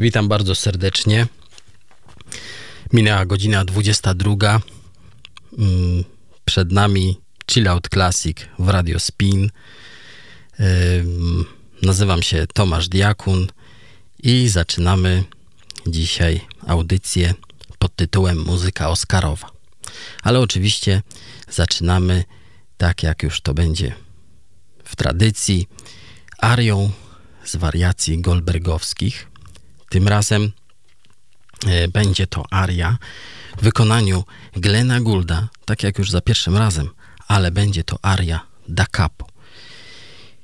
Witam bardzo serdecznie. Minęła godzina 22. Mm, przed nami Chill Out Classic w Radio Spin. Nazywam się Tomasz Diakun i zaczynamy dzisiaj audycję pod tytułem Muzyka Oscarowa. Ale oczywiście zaczynamy tak jak już to będzie w tradycji arią z wariacji Goldbergowskich. Tym razem e, będzie to aria w wykonaniu Glena Goulda, tak jak już za pierwszym razem, ale będzie to aria da capo.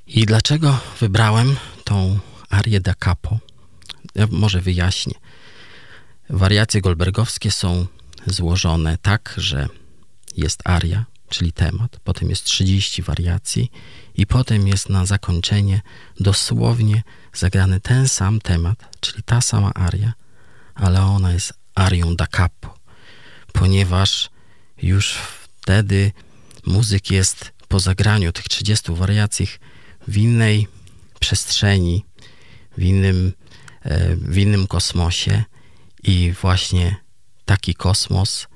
I dlaczego wybrałem tą arię da capo? Ja może wyjaśnię. Wariacje goldbergowskie są złożone tak, że jest aria, czyli temat, potem jest 30 wariacji i potem jest na zakończenie dosłownie zagrany ten sam temat, czyli ta sama aria, ale ona jest arią da capo, ponieważ już wtedy muzyk jest po zagraniu tych 30 wariacji w innej przestrzeni, w innym, e, w innym kosmosie i właśnie taki kosmos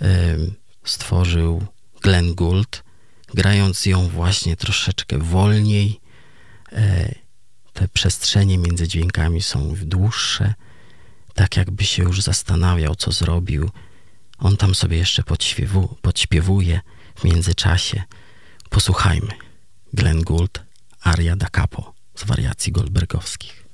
e, stworzył Glenn Gould, grając ją właśnie troszeczkę wolniej. E, te przestrzenie między dźwiękami są dłuższe, tak jakby się już zastanawiał, co zrobił. On tam sobie jeszcze podśpiewu, podśpiewuje w międzyczasie. Posłuchajmy. Glenn Gould, aria da capo z wariacji goldbergowskich.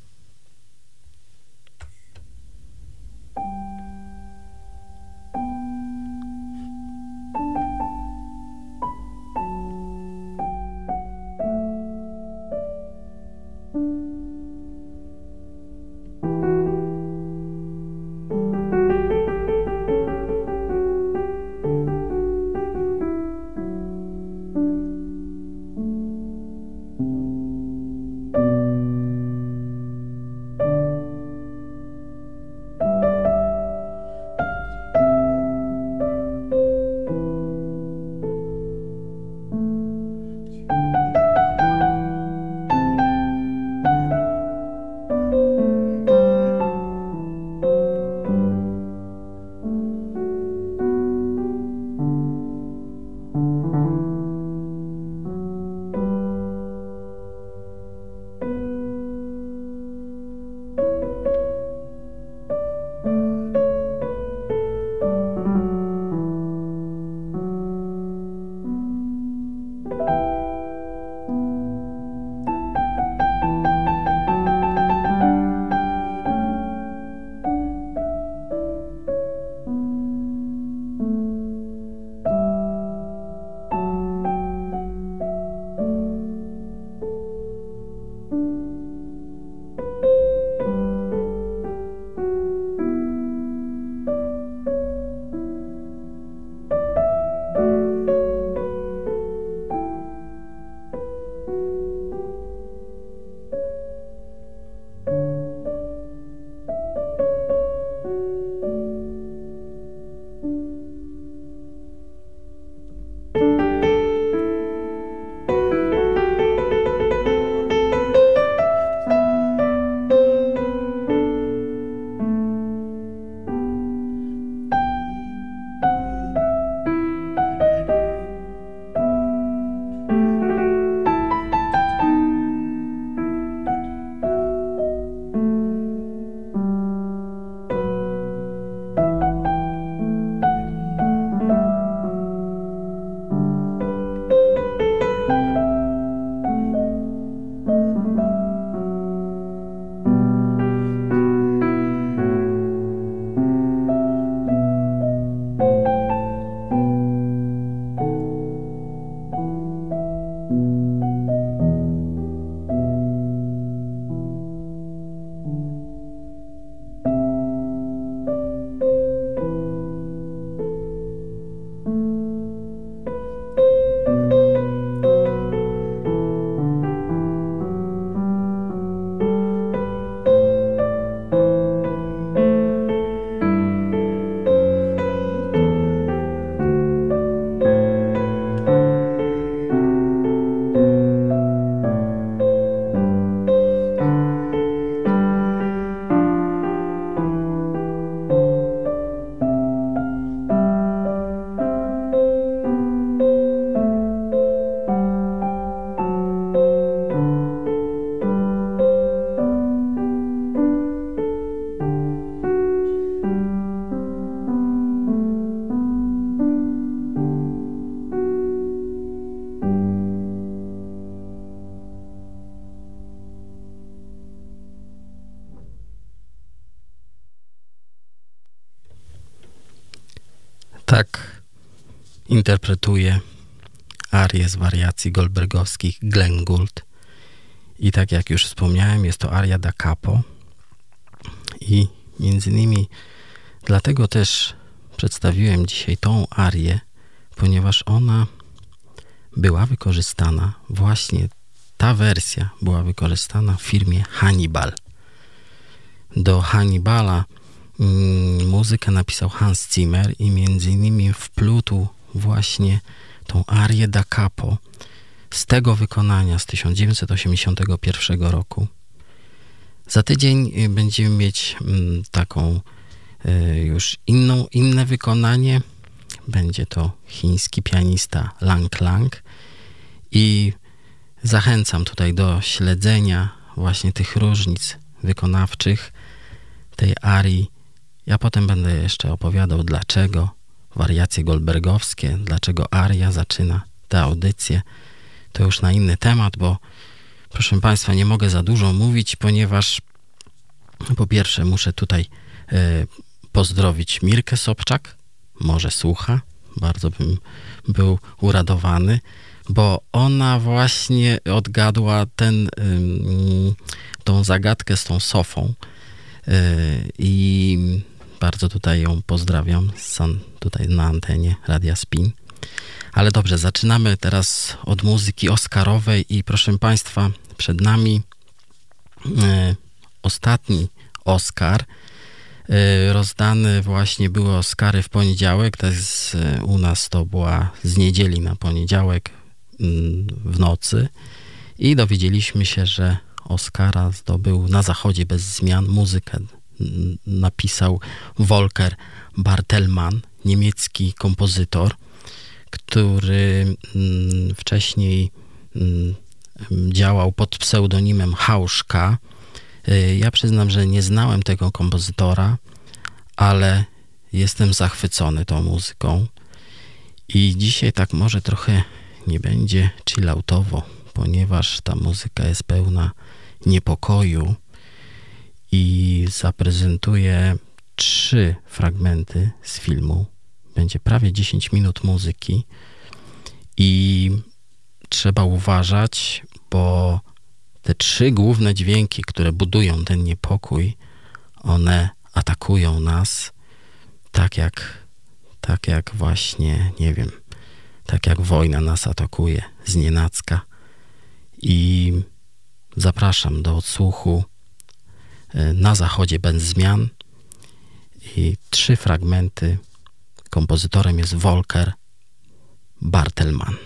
Interpretuje arię z wariacji goldbergowskich Glenn Gould. I tak jak już wspomniałem, jest to aria da capo. I między innymi dlatego też przedstawiłem dzisiaj tą arię, ponieważ ona była wykorzystana, właśnie ta wersja była wykorzystana w firmie Hannibal. Do Hannibala mm, muzykę napisał Hans Zimmer i między innymi wplótł właśnie tą arię da capo z tego wykonania z 1981 roku. Za tydzień y, będziemy mieć mm, taką y, już inną, inne wykonanie. Będzie to chiński pianista Lang Lang i zachęcam tutaj do śledzenia właśnie tych różnic wykonawczych tej arii. Ja potem będę jeszcze opowiadał dlaczego wariacje goldbergowskie, dlaczego aria zaczyna tę audycję. To już na inny temat, bo proszę Państwa, nie mogę za dużo mówić, ponieważ po pierwsze muszę tutaj y, pozdrowić Mirkę Sobczak, może słucha, bardzo bym był uradowany, bo ona właśnie odgadła ten, y, tą zagadkę z tą sofą y, i bardzo tutaj ją pozdrawiam sam tutaj na antenie Radia Spin. Ale dobrze, zaczynamy teraz od muzyki Oscarowej i proszę Państwa, przed nami e, ostatni Oscar. E, właśnie były Oscary w poniedziałek, to jest e, u nas to była z niedzieli na poniedziałek mm, w nocy i dowiedzieliśmy się, że Oscara zdobył na zachodzie bez zmian muzykę napisał Volker Bartelmann, niemiecki kompozytor, który mm, wcześniej mm, działał pod pseudonimem Hauszka. Y, ja przyznam, że nie znałem tego kompozytora, ale jestem zachwycony tą muzyką. I dzisiaj tak może trochę nie będzie chilloutowo, ponieważ ta muzyka jest pełna niepokoju, i zaprezentuję trzy fragmenty z filmu. Będzie prawie 10 minut muzyki i trzeba uważać, bo te trzy główne dźwięki, które budują ten niepokój, one atakują nas tak jak, tak jak właśnie, nie wiem, tak jak wojna nas atakuje z nienacka. I zapraszam do odsłuchu na zachodzie bez zmian i trzy fragmenty. Kompozytorem jest Volker Bartelmann.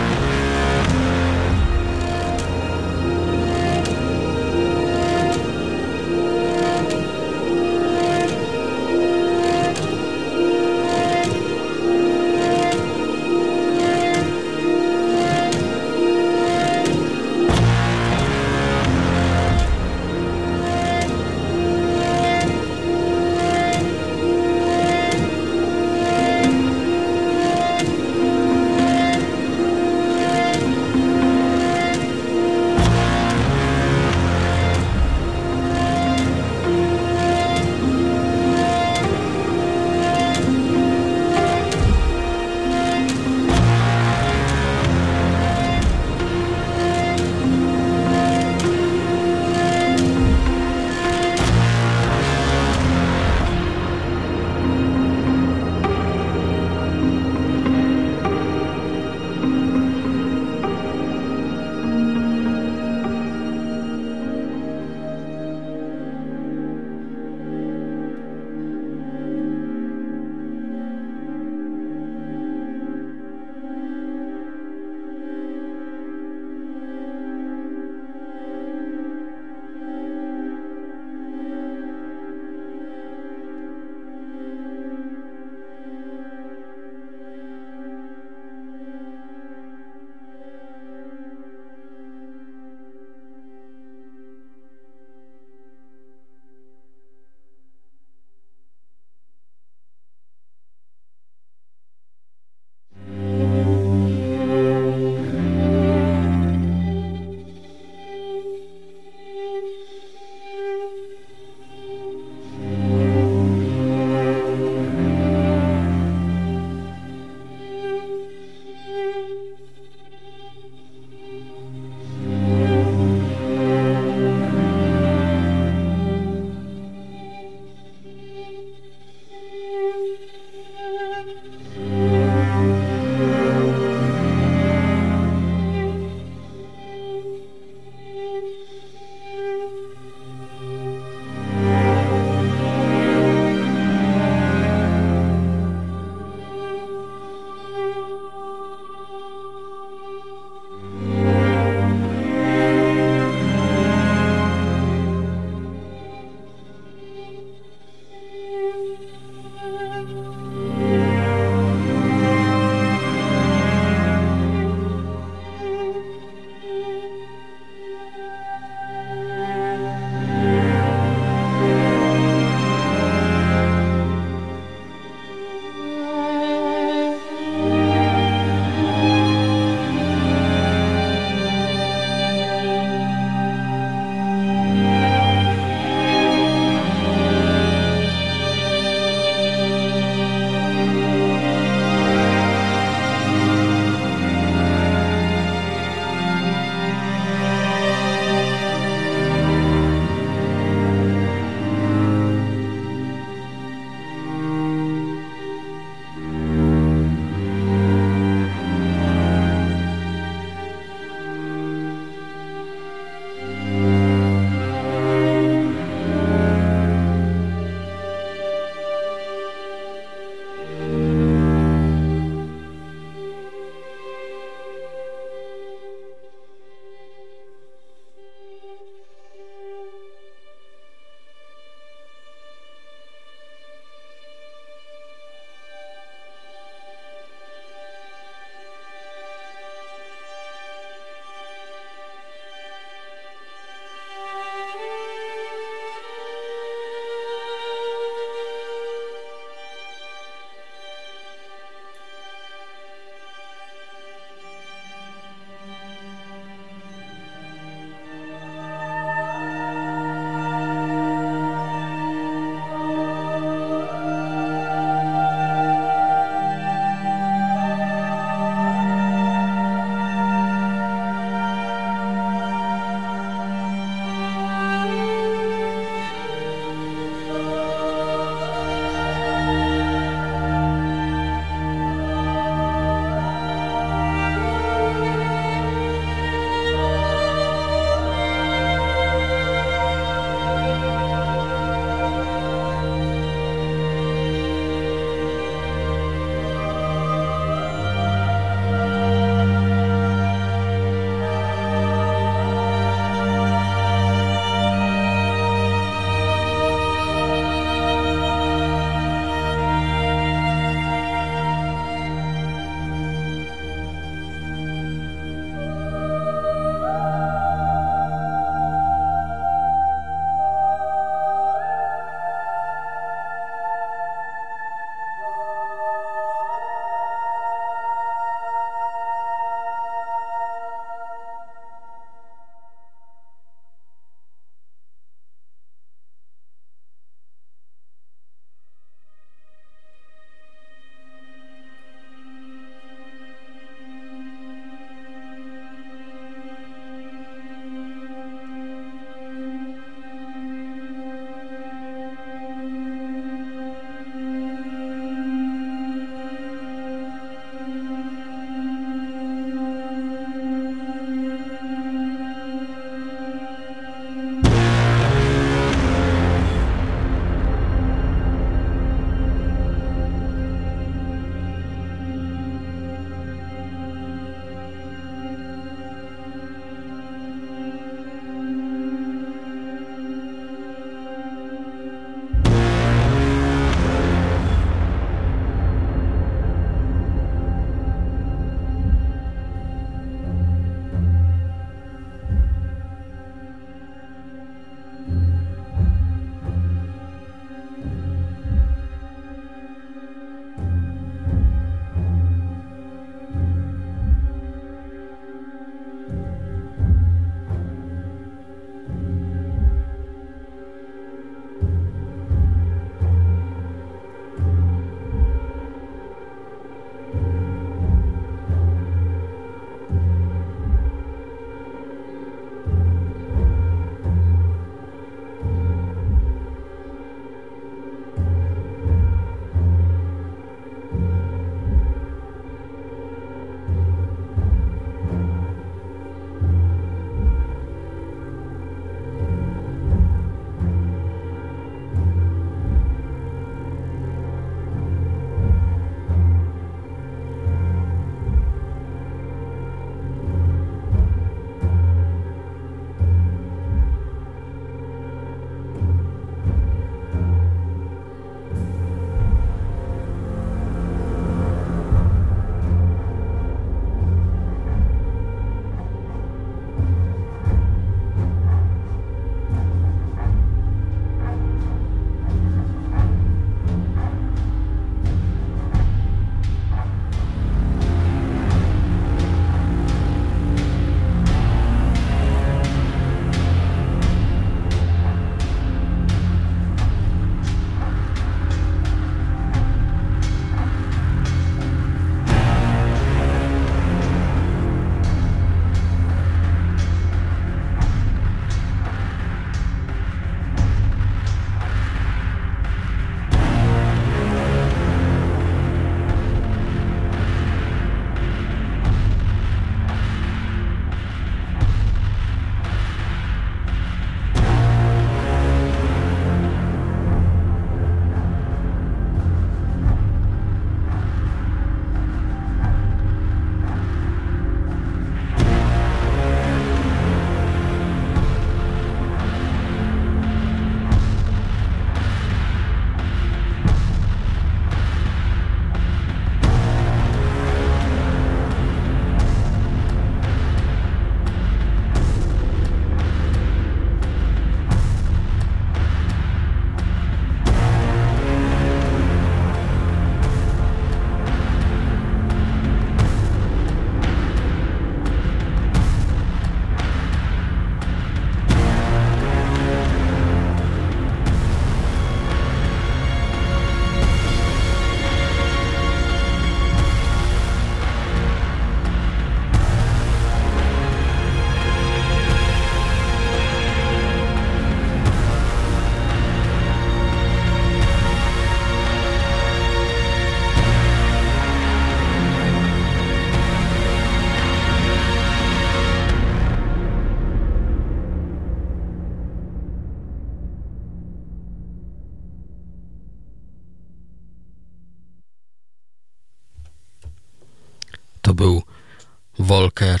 Volker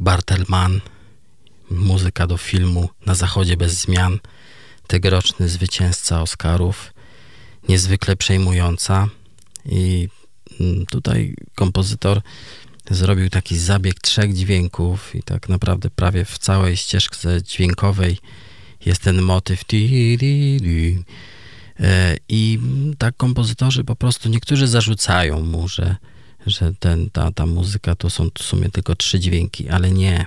Bartelman, muzyka do filmu Na Zachodzie bez zmian, tegoroczny zwycięzca Oscarów, niezwykle przejmująca. I mm, tutaj kompozytor zrobił taki zabieg trzech dźwięków i tak naprawdę prawie w całej ścieżce dźwiękowej jest ten motyw. E, i tak kompozytorzy po prostu niektórzy zarzucają mu, że, że ten, ta, ta muzyka to są w sumie tylko trzy dźwięki, ale nie.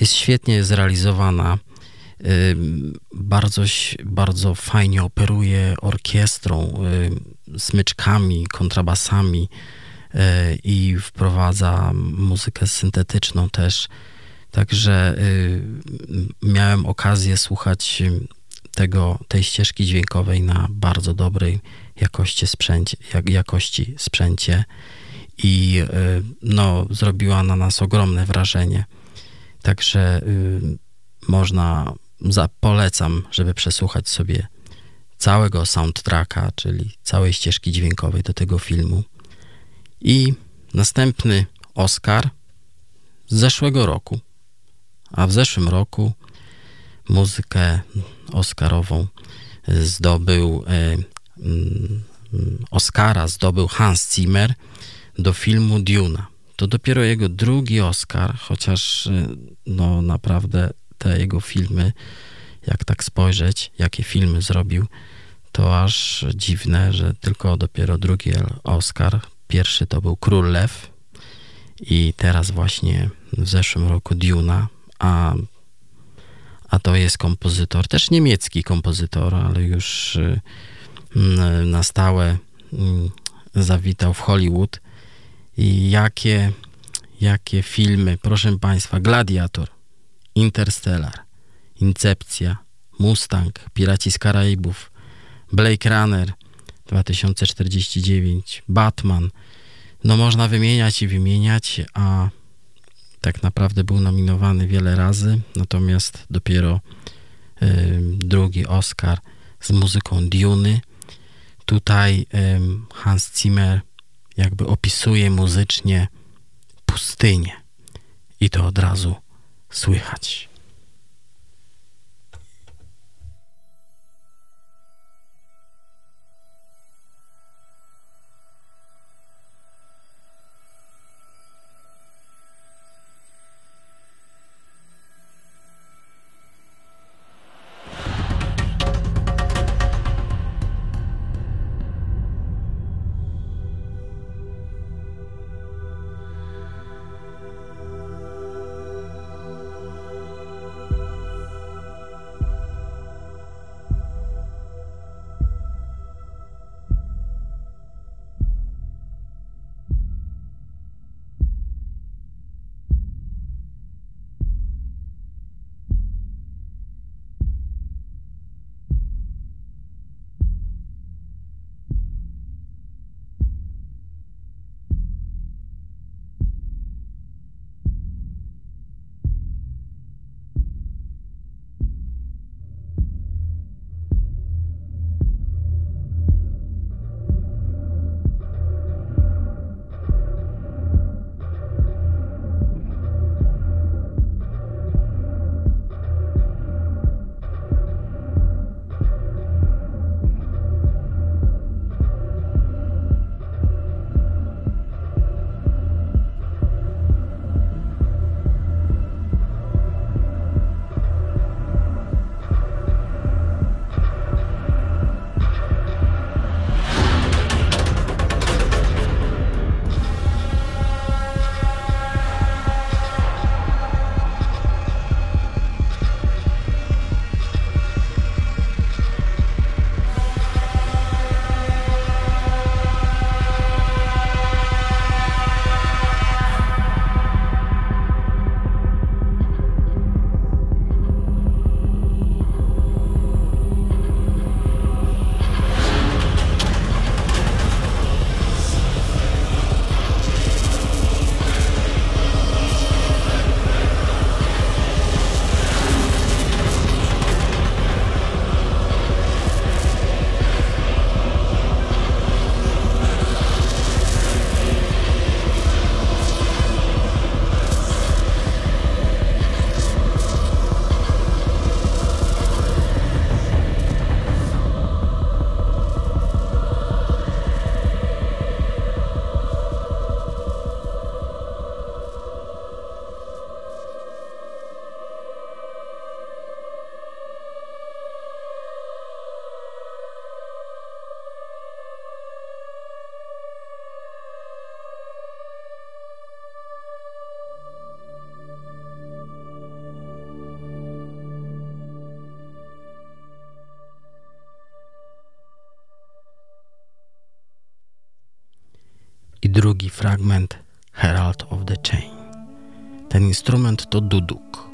Jest świetnie zrealizowana. Bardzo, bardzo fajnie operuje orkiestrą, smyczkami, kontrabasami e, i wprowadza muzykę syntetyczną też. Także y, miałem okazję słuchać tego, tej ścieżki dźwiękowej na bardzo dobrej jakości sprzęcie, jak, jakości sprzęcie i y, no, zrobiła na nas ogromne wrażenie. Także y, można, polecam, żeby przesłuchać sobie całego soundtracka, czyli całej ścieżki dźwiękowej do tego filmu. I następny Oscar z zeszłego roku. A w zeszłym roku muzykę Oscarową zdobył e, mm, Oscara zdobył Hans Zimmer do filmu Duna. To dopiero jego drugi Oscar, chociaż e, no naprawdę te jego filmy, jak tak spojrzeć, jakie filmy zrobił, to aż dziwne, że tylko dopiero drugi Oscar. Pierwszy to był Król Lew i teraz właśnie w zeszłym roku Duna, a, a to jest kompozytor, też niemiecki kompozytor, ale już y, na stałe y, zawitał w Hollywood. I jakie, jakie filmy, proszę Państwa, Gladiator, Interstellar, Incepcja, Mustang, Piraci z Karaibów, Blake Runner 2049, Batman. No można wymieniać i wymieniać, a tak naprawdę był nominowany wiele razy, natomiast dopiero y, drugi Oscar z muzyką Duny. Tutaj y, Hans Zimmer jakby opisuje muzycznie pustynię i to od razu słychać. Drugi fragment Herald of the Chain. Ten instrument to duduk.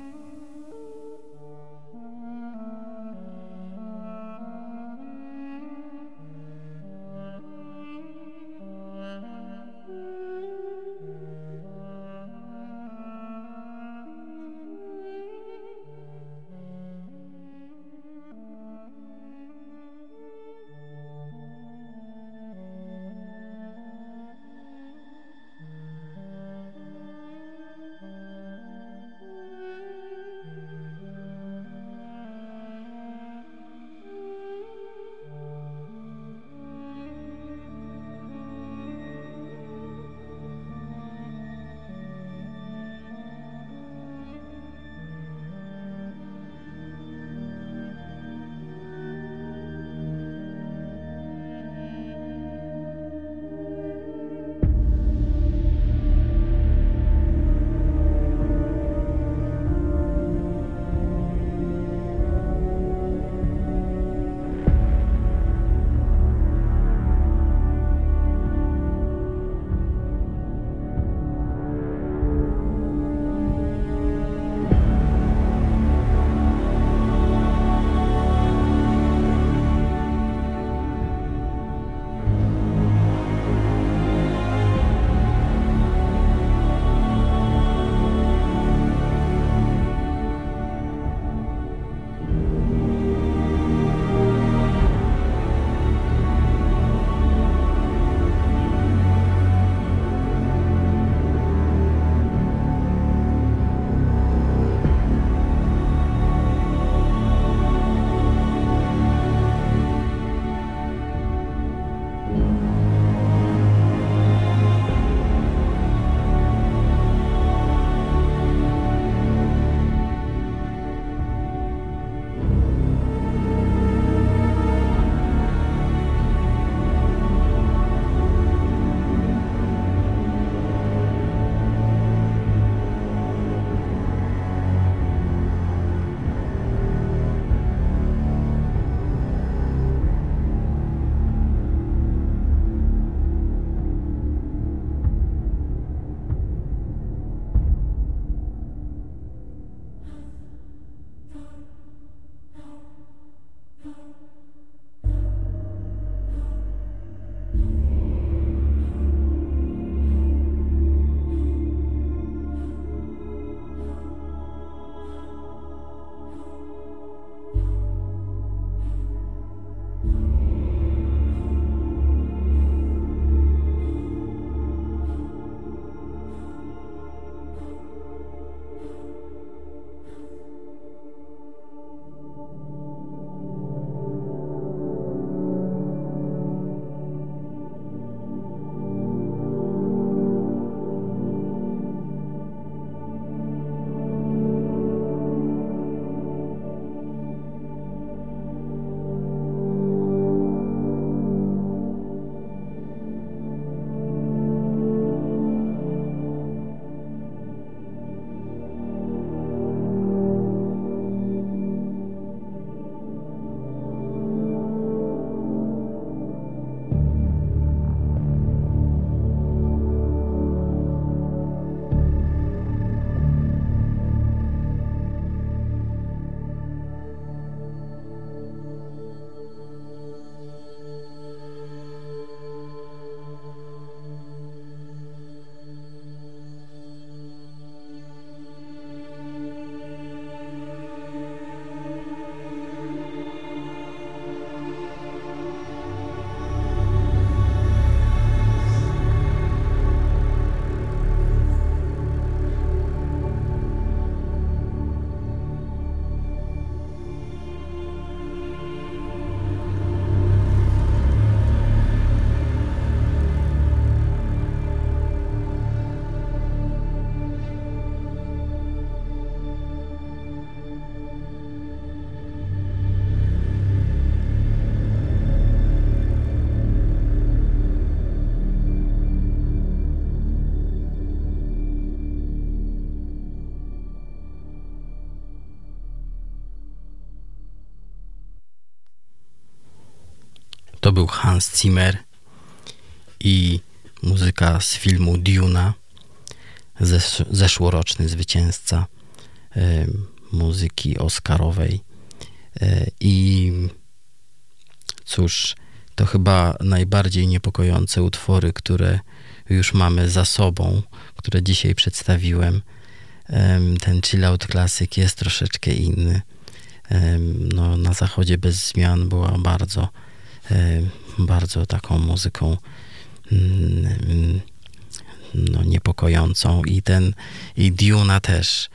Był Hans Zimmer i muzyka z filmu Duna, zesz zeszłoroczny zwycięzca muzyki Oscarowej. I cóż, to chyba najbardziej niepokojące utwory, które już mamy za sobą, które dzisiaj przedstawiłem. Ten chillout klasyk jest troszeczkę inny. No, na zachodzie bez zmian była bardzo, bardzo taką muzyką mm, no, niepokojącą i ten i Duna też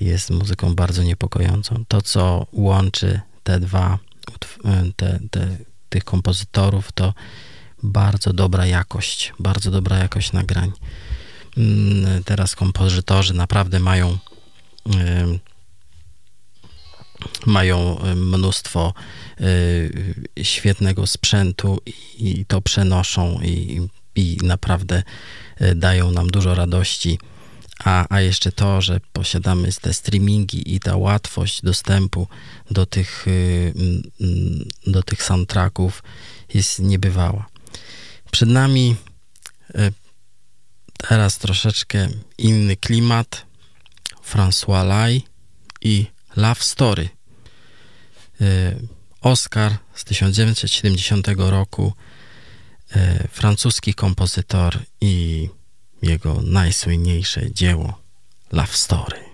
jest muzyką bardzo niepokojącą. To, co łączy te dwa, te, te, tych kompozytorów, to bardzo dobra jakość, bardzo dobra jakość nagrań. Mm, teraz kompozytorzy naprawdę mają mają mnóstwo świetnego sprzętu i to przenoszą i, i naprawdę dają nam dużo radości. A, a jeszcze to, że posiadamy te streamingi i ta łatwość dostępu do tych, do tych soundtracków jest niebywała. Przed nami teraz troszeczkę inny klimat. François Lai i Love Story. E, Oscar z 1970 roku, e, francuski kompozytor i jego najsłynniejsze dzieło Love Story.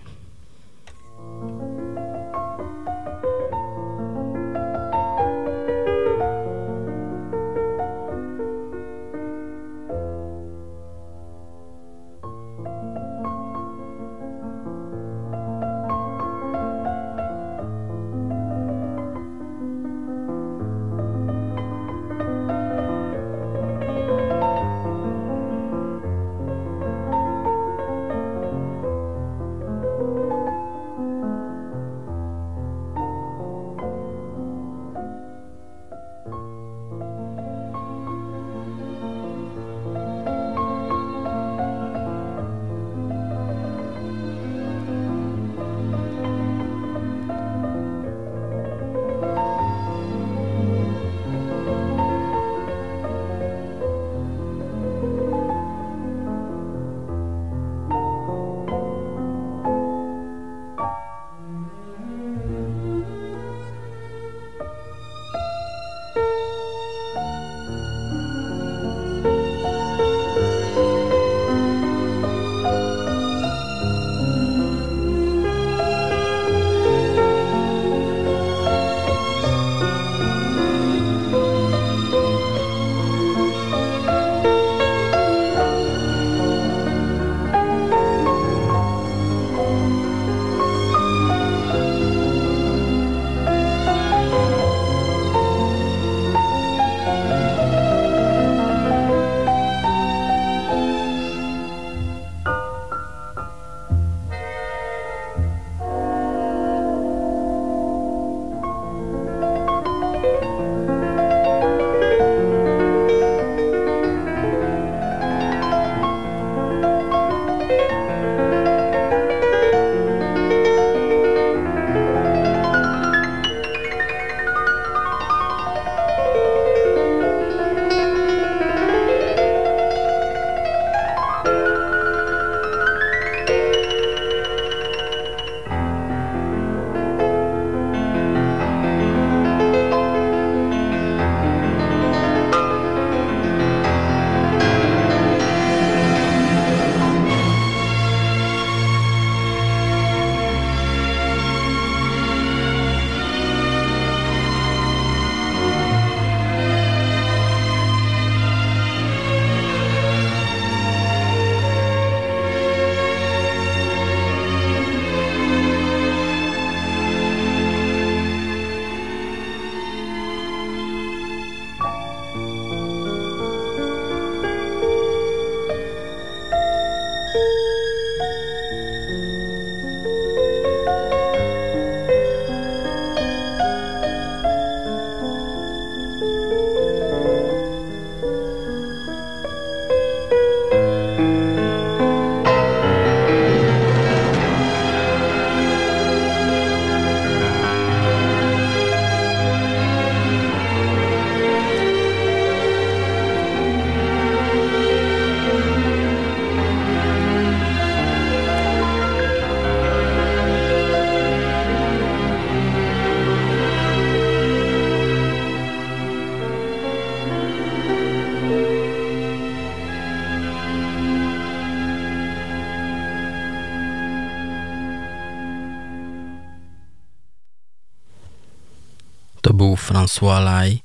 François Lai.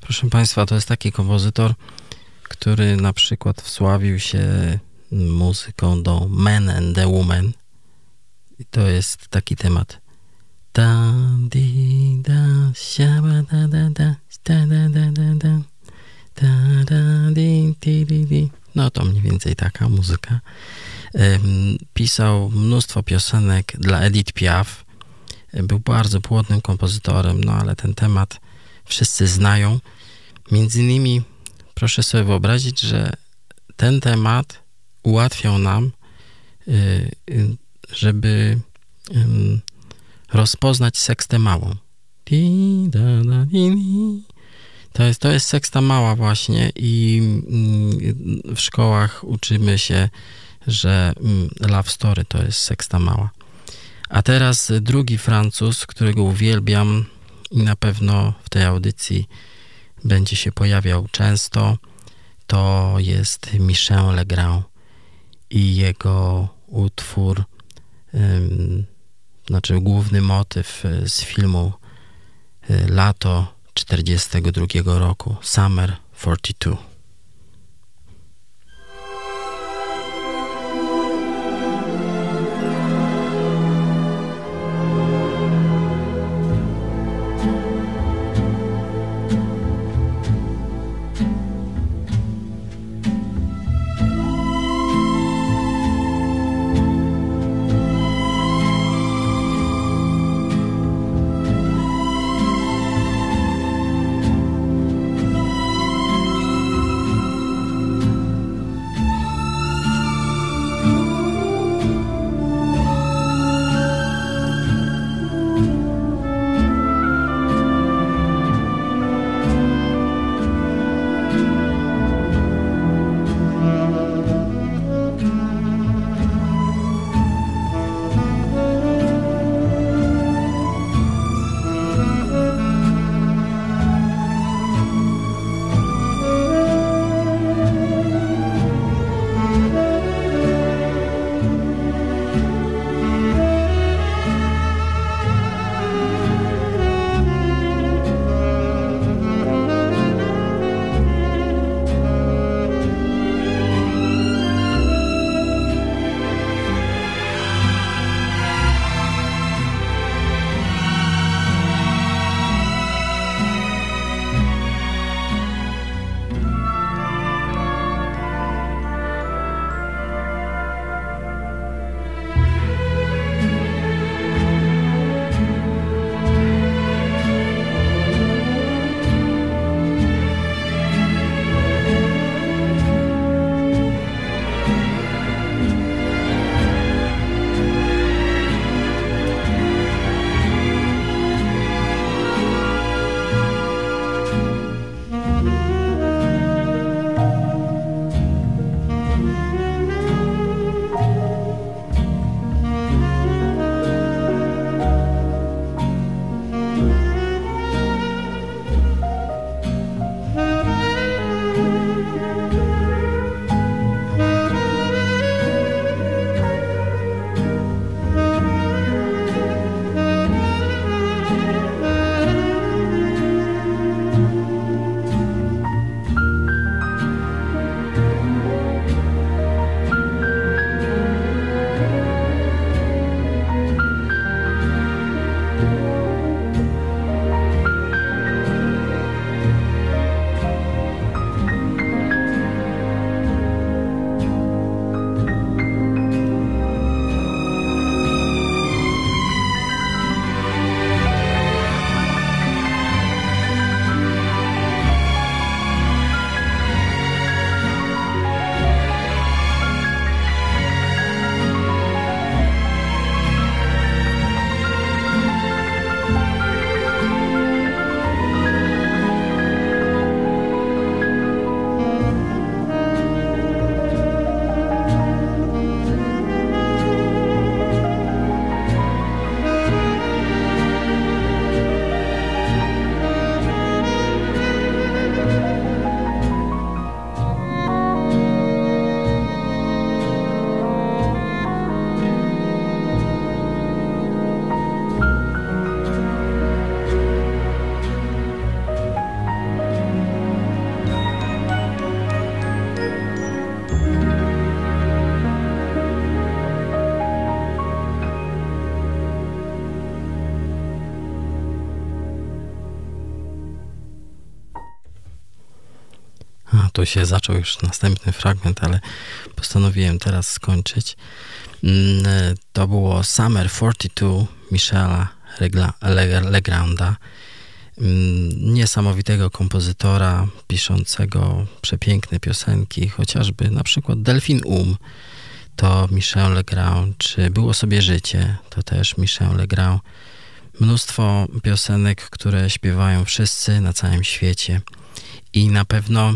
Proszę Państwa, to jest taki kompozytor, który na przykład wsławił się muzyką do Men and the Woman. I to jest taki temat. Da, di, da, siaba, da, da, da, da, da, da, da, da. No to mniej więcej taka muzyka. Pisał mnóstwo piosenek dla Edith Piaf. Był bardzo płodnym kompozytorem, no ale ten temat wszyscy znają. Między innymi proszę sobie wyobrazić, że ten temat ułatwiał nam, y, y, żeby rozpoznać sekstę małą. To jest, to jest seksta mała właśnie i mm, w szkołach uczymy się, że mm, love story to jest seksta mała. A teraz drugi Francuz, którego uwielbiam i na pewno w tej audycji będzie się pojawiał często, to jest Michel Legrand i jego utwór, znaczy główny motyw z filmu y, Lato 42 roku, Summer 42. się zaczął już następny fragment, ale postanowiłem teraz skończyć. Mm, to było Summer 42 Michela Legranda, mm, niesamowitego kompozytora piszącego przepiękne piosenki, chociażby na przykład Delfin Um, to Michel Legrand, czy Było sobie życie, to też Michel Legrand. Mnóstwo piosenek, które śpiewają wszyscy na całym świecie i na pewno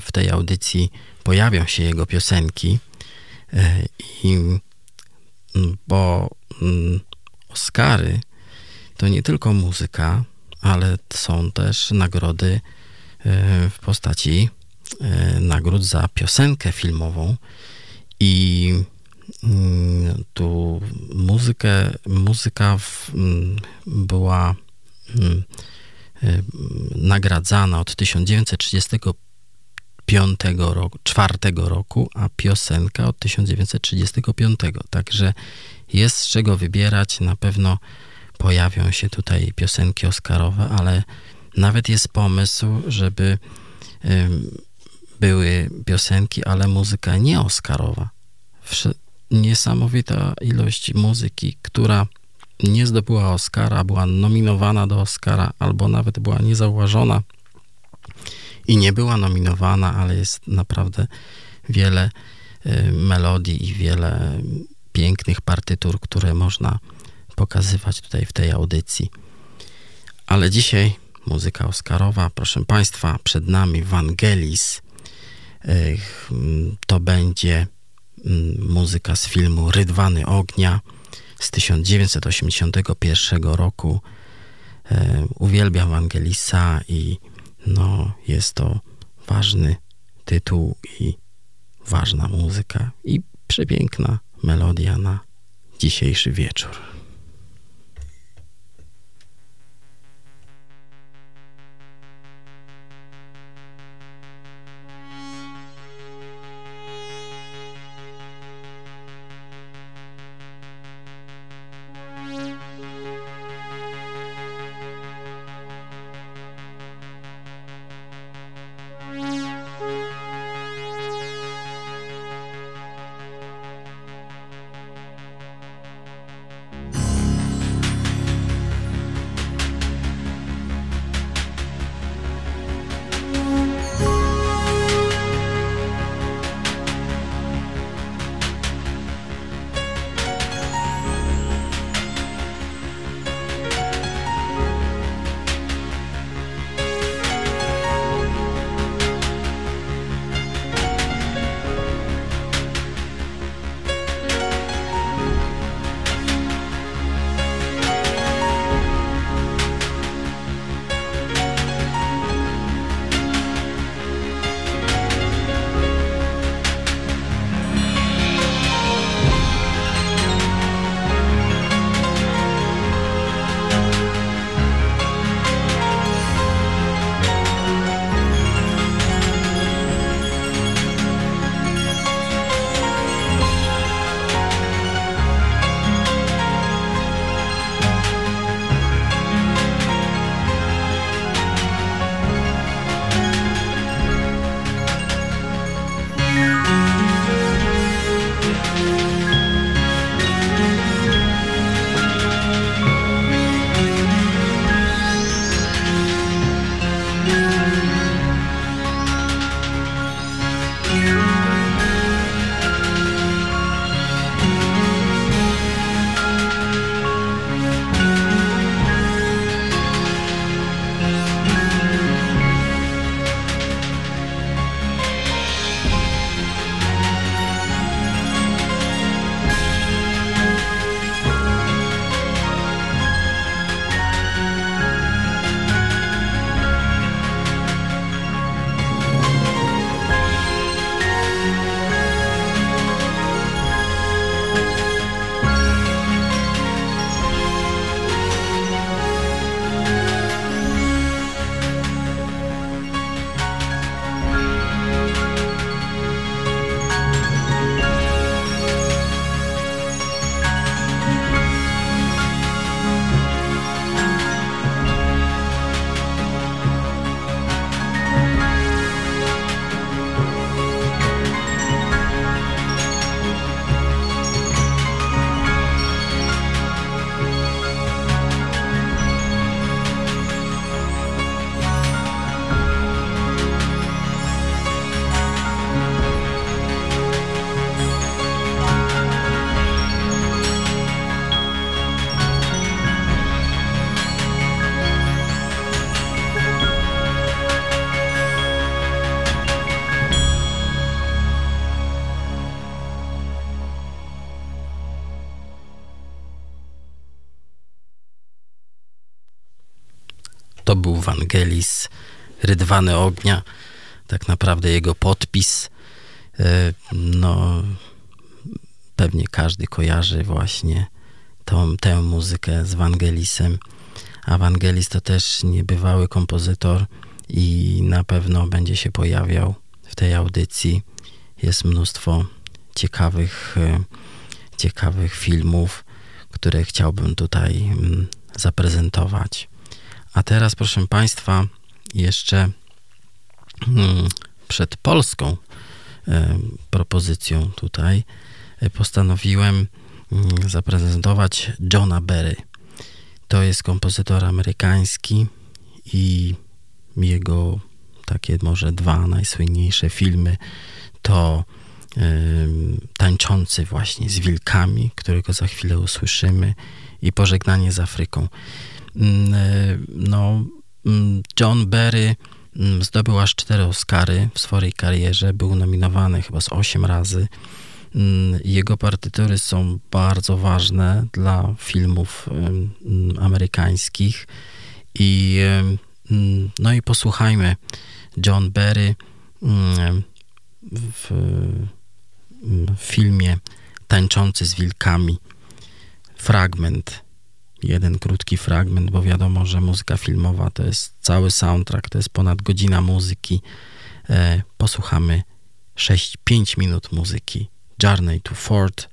w tej audycji pojawią się jego piosenki e, i bo Oscary to nie tylko muzyka, ale są też nagrody e, w postaci nagród za piosenkę filmową. I tu muzykę, muzyka w, była nagradzana od 1935 roku, 4 roku, a piosenka od 1935. Także jest z czego wybierać. Na pewno pojawią się tutaj piosenki Oscarowe, ale nawet jest pomysł, żeby były piosenki, ale muzyka nie Oscarowa. Niesamowita ilość muzyki, która nie zdobyła Oscara, była nominowana do Oscara, albo nawet była niezauważona i nie była nominowana, ale jest naprawdę wiele y, melodii i wiele pięknych partytur, które można pokazywać tutaj w tej audycji. Ale dzisiaj muzyka Oscarowa, proszę Państwa, przed nami Vangelis, to będzie mm, muzyka z filmu Rydwany Ognia z 1981 roku. Uwielbiam Angelisa i no, jest to ważny tytuł i ważna muzyka i przepiękna melodia na dzisiejszy wieczór. Rydwany Ognia. Tak naprawdę jego podpis. E, no, pewnie każdy kojarzy właśnie tą, tę muzykę z Wangelisem. A Wangelis to też niebywały kompozytor i na pewno będzie się pojawiał w tej audycji. Jest mnóstwo ciekawych, e, ciekawych filmów, które chciałbym tutaj mm, zaprezentować. A teraz, proszę Państwa, jeszcze mm, przed polską e, propozycją tutaj e, postanowiłem mm, zaprezentować Johna Berry. To jest kompozytor amerykański i jego takie może dwa najsłynniejsze filmy to tańczący właśnie z wilkami, którego za chwilę usłyszymy, i pożegnanie z Afryką. Mm, e, no, mm, John Berry mm, zdobył aż cztery Oscary w swojej karierze, był nominowany chyba z osiem razy. Jego partytury są bardzo ważne dla filmów amerykańskich i no i posłuchajmy John Berry w w filmie Tańczący z wilkami. Fragment, jeden krótki fragment, bo wiadomo, że muzyka filmowa to jest cały soundtrack, to jest ponad godzina muzyki. E, posłuchamy 6-5 minut muzyki. Journey to Fort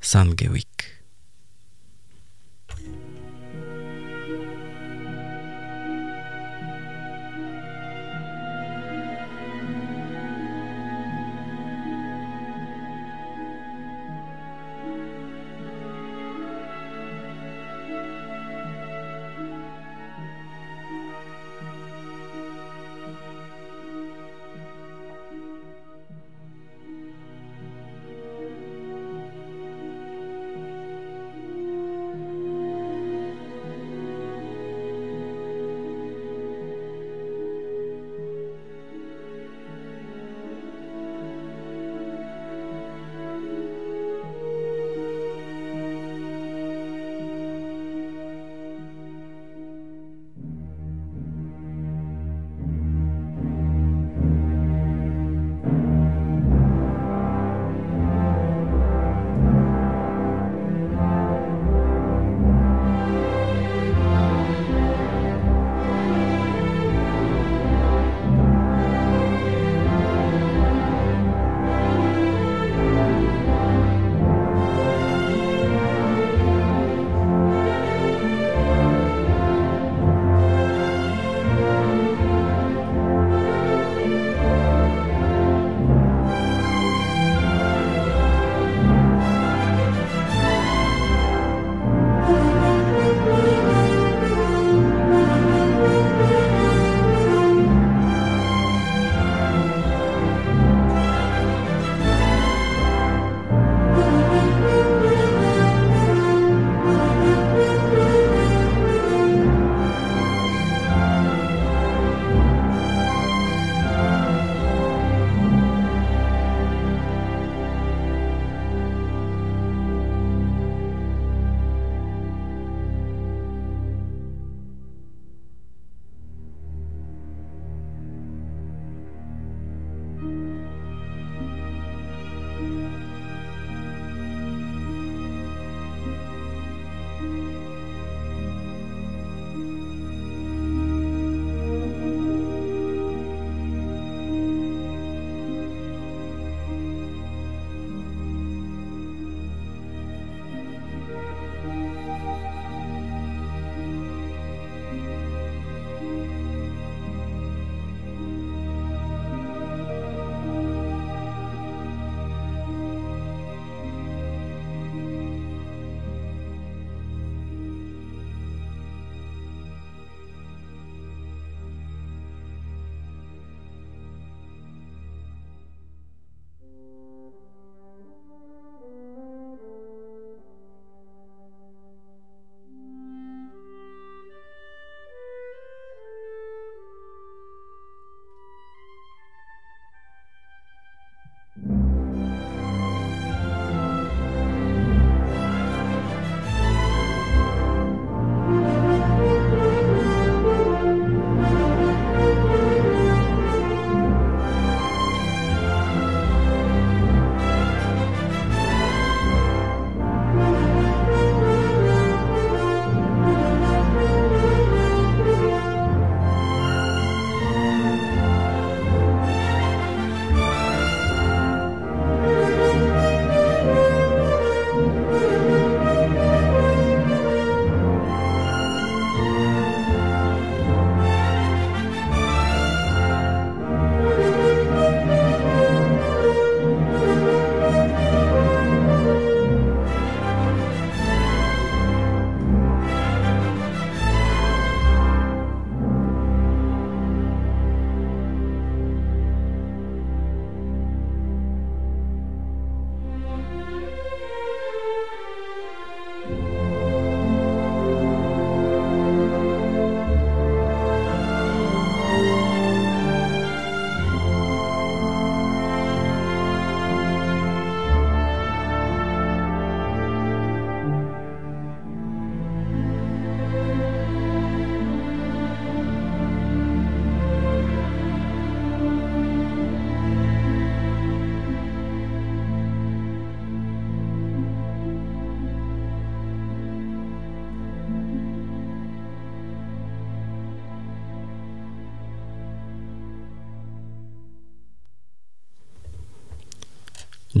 Sandgewick.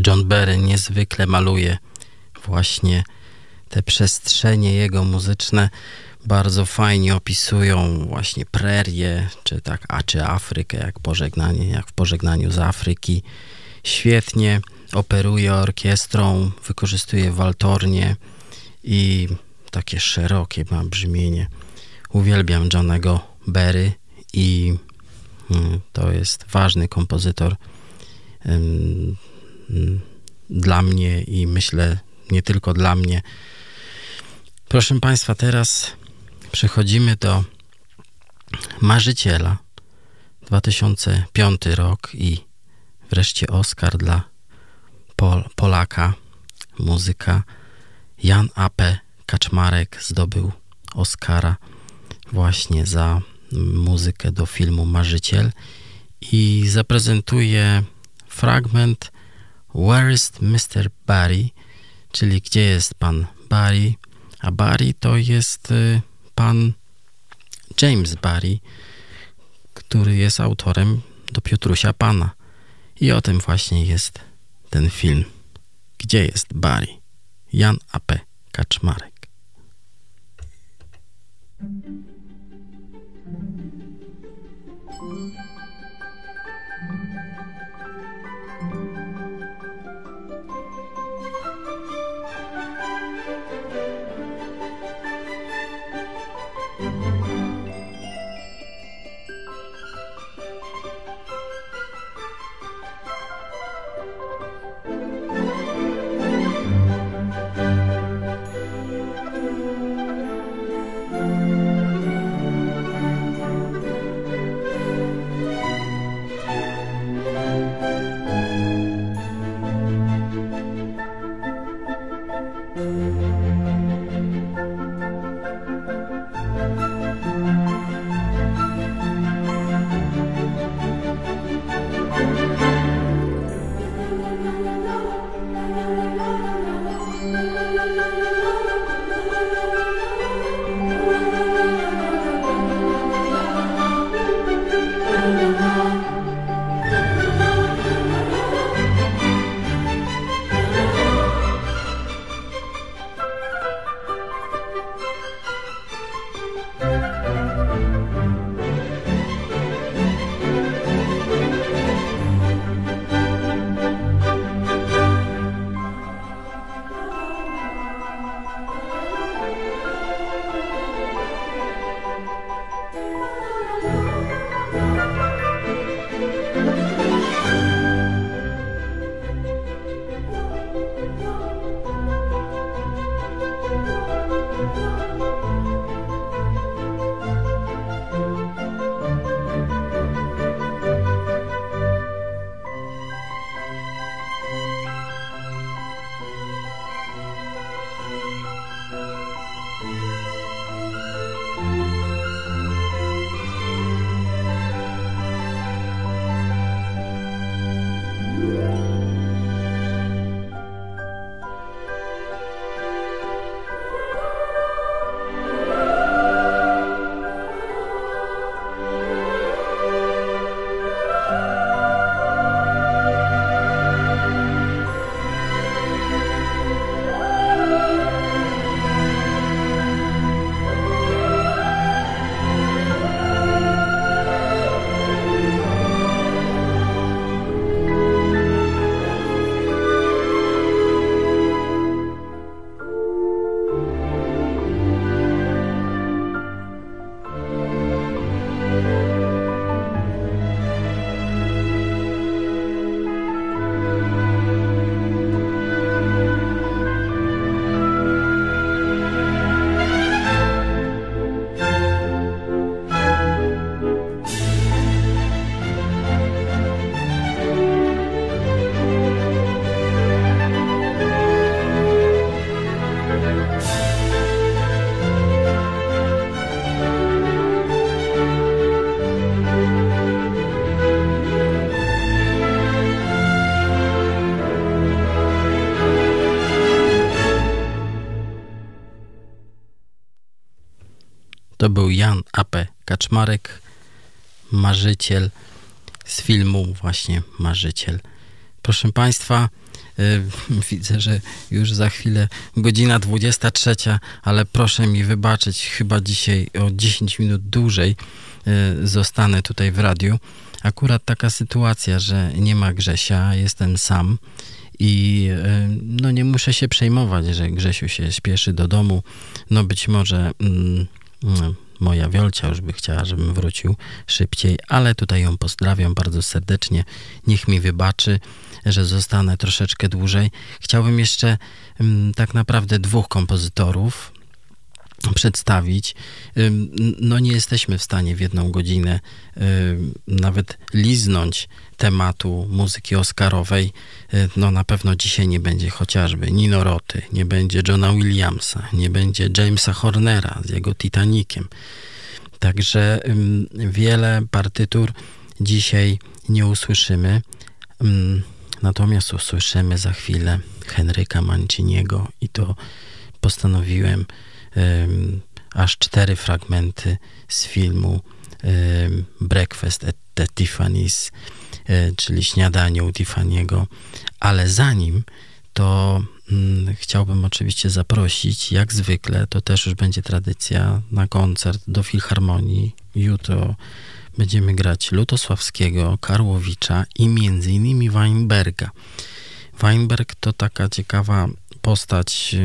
John Berry niezwykle maluje właśnie te przestrzenie jego muzyczne bardzo fajnie opisują właśnie prerie, czy tak, a czy Afrykę, jak pożegnanie, jak w pożegnaniu z Afryki. Świetnie operuje orkiestrą, wykorzystuje waltornie i takie szerokie ma brzmienie. Uwielbiam Johnego Berry i mm, to jest ważny kompozytor dla mnie i myślę nie tylko dla mnie. Proszę Państwa, teraz przechodzimy do Marzyciela. 2005 rok i wreszcie Oscar dla Pol Polaka, muzyka. Jan Ape Kaczmarek zdobył Oscara właśnie za muzykę do filmu Marzyciel i zaprezentuje fragment Where is Mr. Barry, czyli gdzie jest pan Barry, a Barry to jest y, pan James Barry, który jest autorem do Piotrusia Pana. I o tym właśnie jest ten film. Gdzie jest Barry? Jan A.P. Kaczmarek. To był Jan A.P. Kaczmarek, marzyciel z filmu właśnie Marzyciel. Proszę Państwa, y, widzę, że już za chwilę godzina 23, ale proszę mi wybaczyć, chyba dzisiaj o 10 minut dłużej y, zostanę tutaj w radiu. Akurat taka sytuacja, że nie ma Grzesia, jestem sam i y, no nie muszę się przejmować, że Grzesiu się spieszy do domu. No być może mm, moja Wiolcia już by chciała, żebym wrócił szybciej, ale tutaj ją pozdrawiam bardzo serdecznie. Niech mi wybaczy, że zostanę troszeczkę dłużej. Chciałbym jeszcze mm, tak naprawdę dwóch kompozytorów przedstawić. No nie jesteśmy w stanie w jedną godzinę nawet liznąć tematu muzyki oscarowej. No na pewno dzisiaj nie będzie chociażby Nino Roty, nie będzie Johna Williamsa, nie będzie Jamesa Hornera z jego Titanikiem. Także wiele partytur dzisiaj nie usłyszymy. Natomiast usłyszymy za chwilę Henryka Manciniego i to postanowiłem aż cztery fragmenty z filmu Breakfast at the Tiffany's, e, czyli śniadanie u Tiffany'ego, ale zanim to mm, chciałbym oczywiście zaprosić, jak zwykle, to też już będzie tradycja, na koncert do Filharmonii. Jutro będziemy grać Lutosławskiego, Karłowicza i między innymi Weinberga. Weinberg to taka ciekawa postać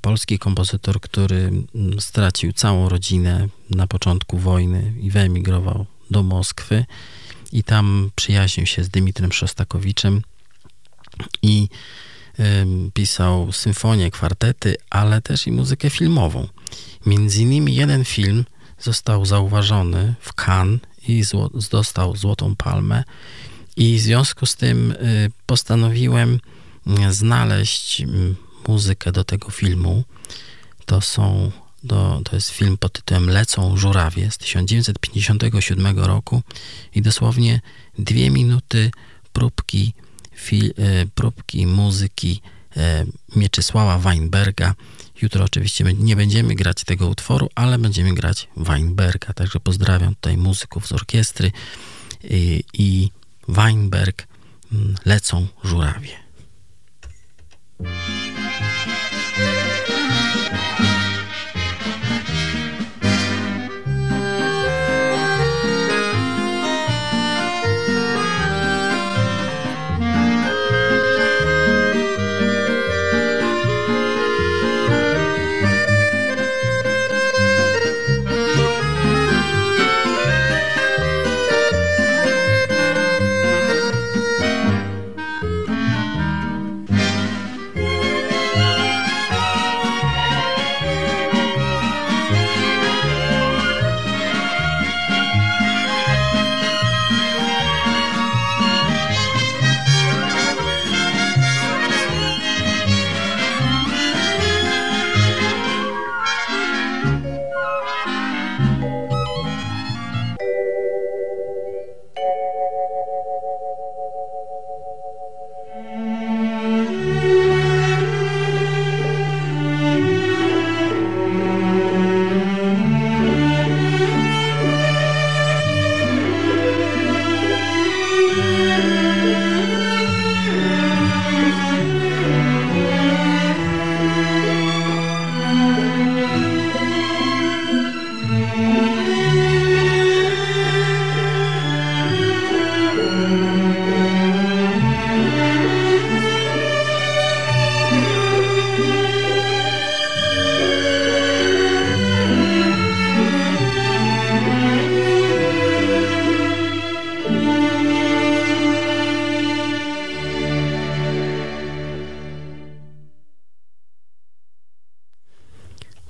polski kompozytor, który mm, stracił całą rodzinę na początku wojny i wyemigrował do Moskwy i tam przyjaźnił się z Dymitrem Szostakowiczem i pisał symfonię, kwartety, ale też i muzykę filmową. Między innymi jeden film został zauważony w Cannes i dostał Złotą Palmę i w związku z tym y, postanowiłem y, znaleźć muzykę do tego filmu. To są do, to jest film pod tytułem Lecą żurawie z 1957 roku i dosłownie dwie minuty próbki, e, próbki muzyki e, Mieczysława Weinberga. Jutro oczywiście nie będziemy grać tego utworu, ale będziemy grać Weinberga. Także pozdrawiam tutaj muzyków z orkiestry i, i Weinberg mm, Lecą żurawie.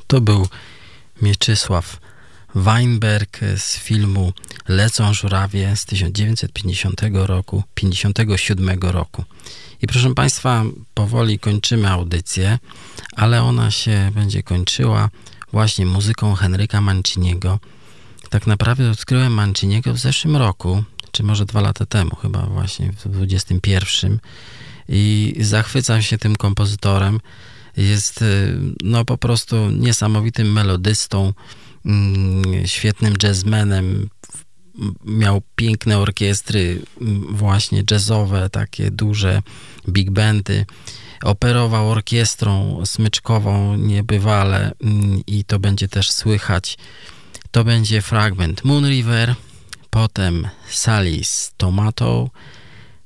To był Mieczysław Weinberg z filmu Lecą żurawie z 1950 roku, 57 roku. I proszę Państwa, powoli kończymy audycję, ale ona się będzie kończyła właśnie muzyką Henryka Manciniego. Tak naprawdę odkryłem Manciniego w zeszłym roku, czy może dwa lata temu, chyba właśnie w 21. I zachwycam się tym kompozytorem jest y, no po prostu niesamowitym melodystą, mm, świetnym jazzmenem, miał piękne orkiestry, właśnie jazzowe, takie duże big bandy. Operował orkiestrą smyczkową niebywale i to będzie też słychać. To będzie fragment Moon River, potem Sally's Tomato,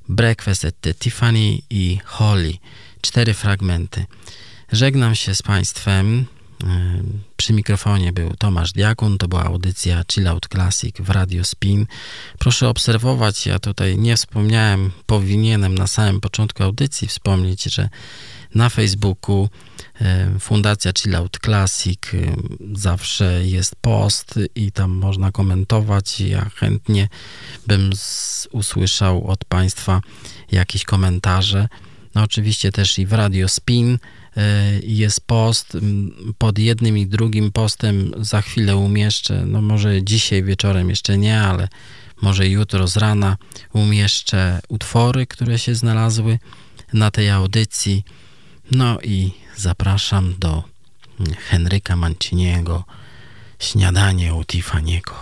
Breakfast at the Tiffany i Holly. Cztery fragmenty. Żegnam się z Państwem. Przy mikrofonie był Tomasz Diakun, to była audycja Chill Out Classic w Radio Spin. Proszę obserwować, ja tutaj nie wspomniałem, powinienem na samym początku audycji wspomnieć, że na Facebooku Fundacja Chill Out Classic zawsze jest post i tam można komentować. Ja chętnie bym usłyszał od Państwa jakieś komentarze. No oczywiście też i w Radio Spin E, jest post. Pod jednym i drugim postem za chwilę umieszczę, no może dzisiaj wieczorem jeszcze nie, ale może jutro z rana umieszczę utwory, które się znalazły na tej audycji. No i zapraszam do Henryka Manciniego Śniadanie u Tiffany'ego.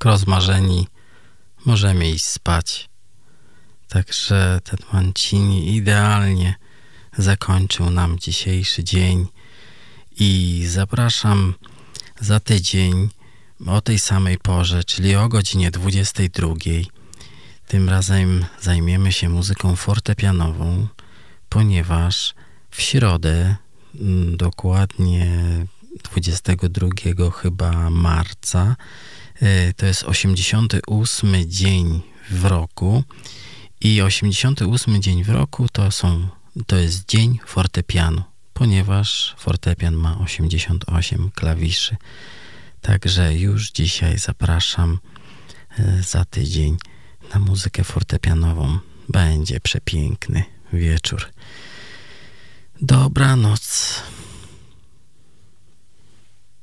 Tak rozmarzeni możemy iść spać. Także ten Mancini idealnie zakończył nam dzisiejszy dzień i zapraszam za tydzień o tej samej porze, czyli o godzinie 22. Tym razem zajmiemy się muzyką fortepianową, ponieważ w środę, mm, dokładnie 22 chyba marca, to jest 88 dzień w roku i 88 dzień w roku to są to jest dzień fortepianu, ponieważ fortepian ma 88 klawiszy. Także już dzisiaj zapraszam e, za tydzień na muzykę fortepianową. Będzie przepiękny wieczór. Dobranoc.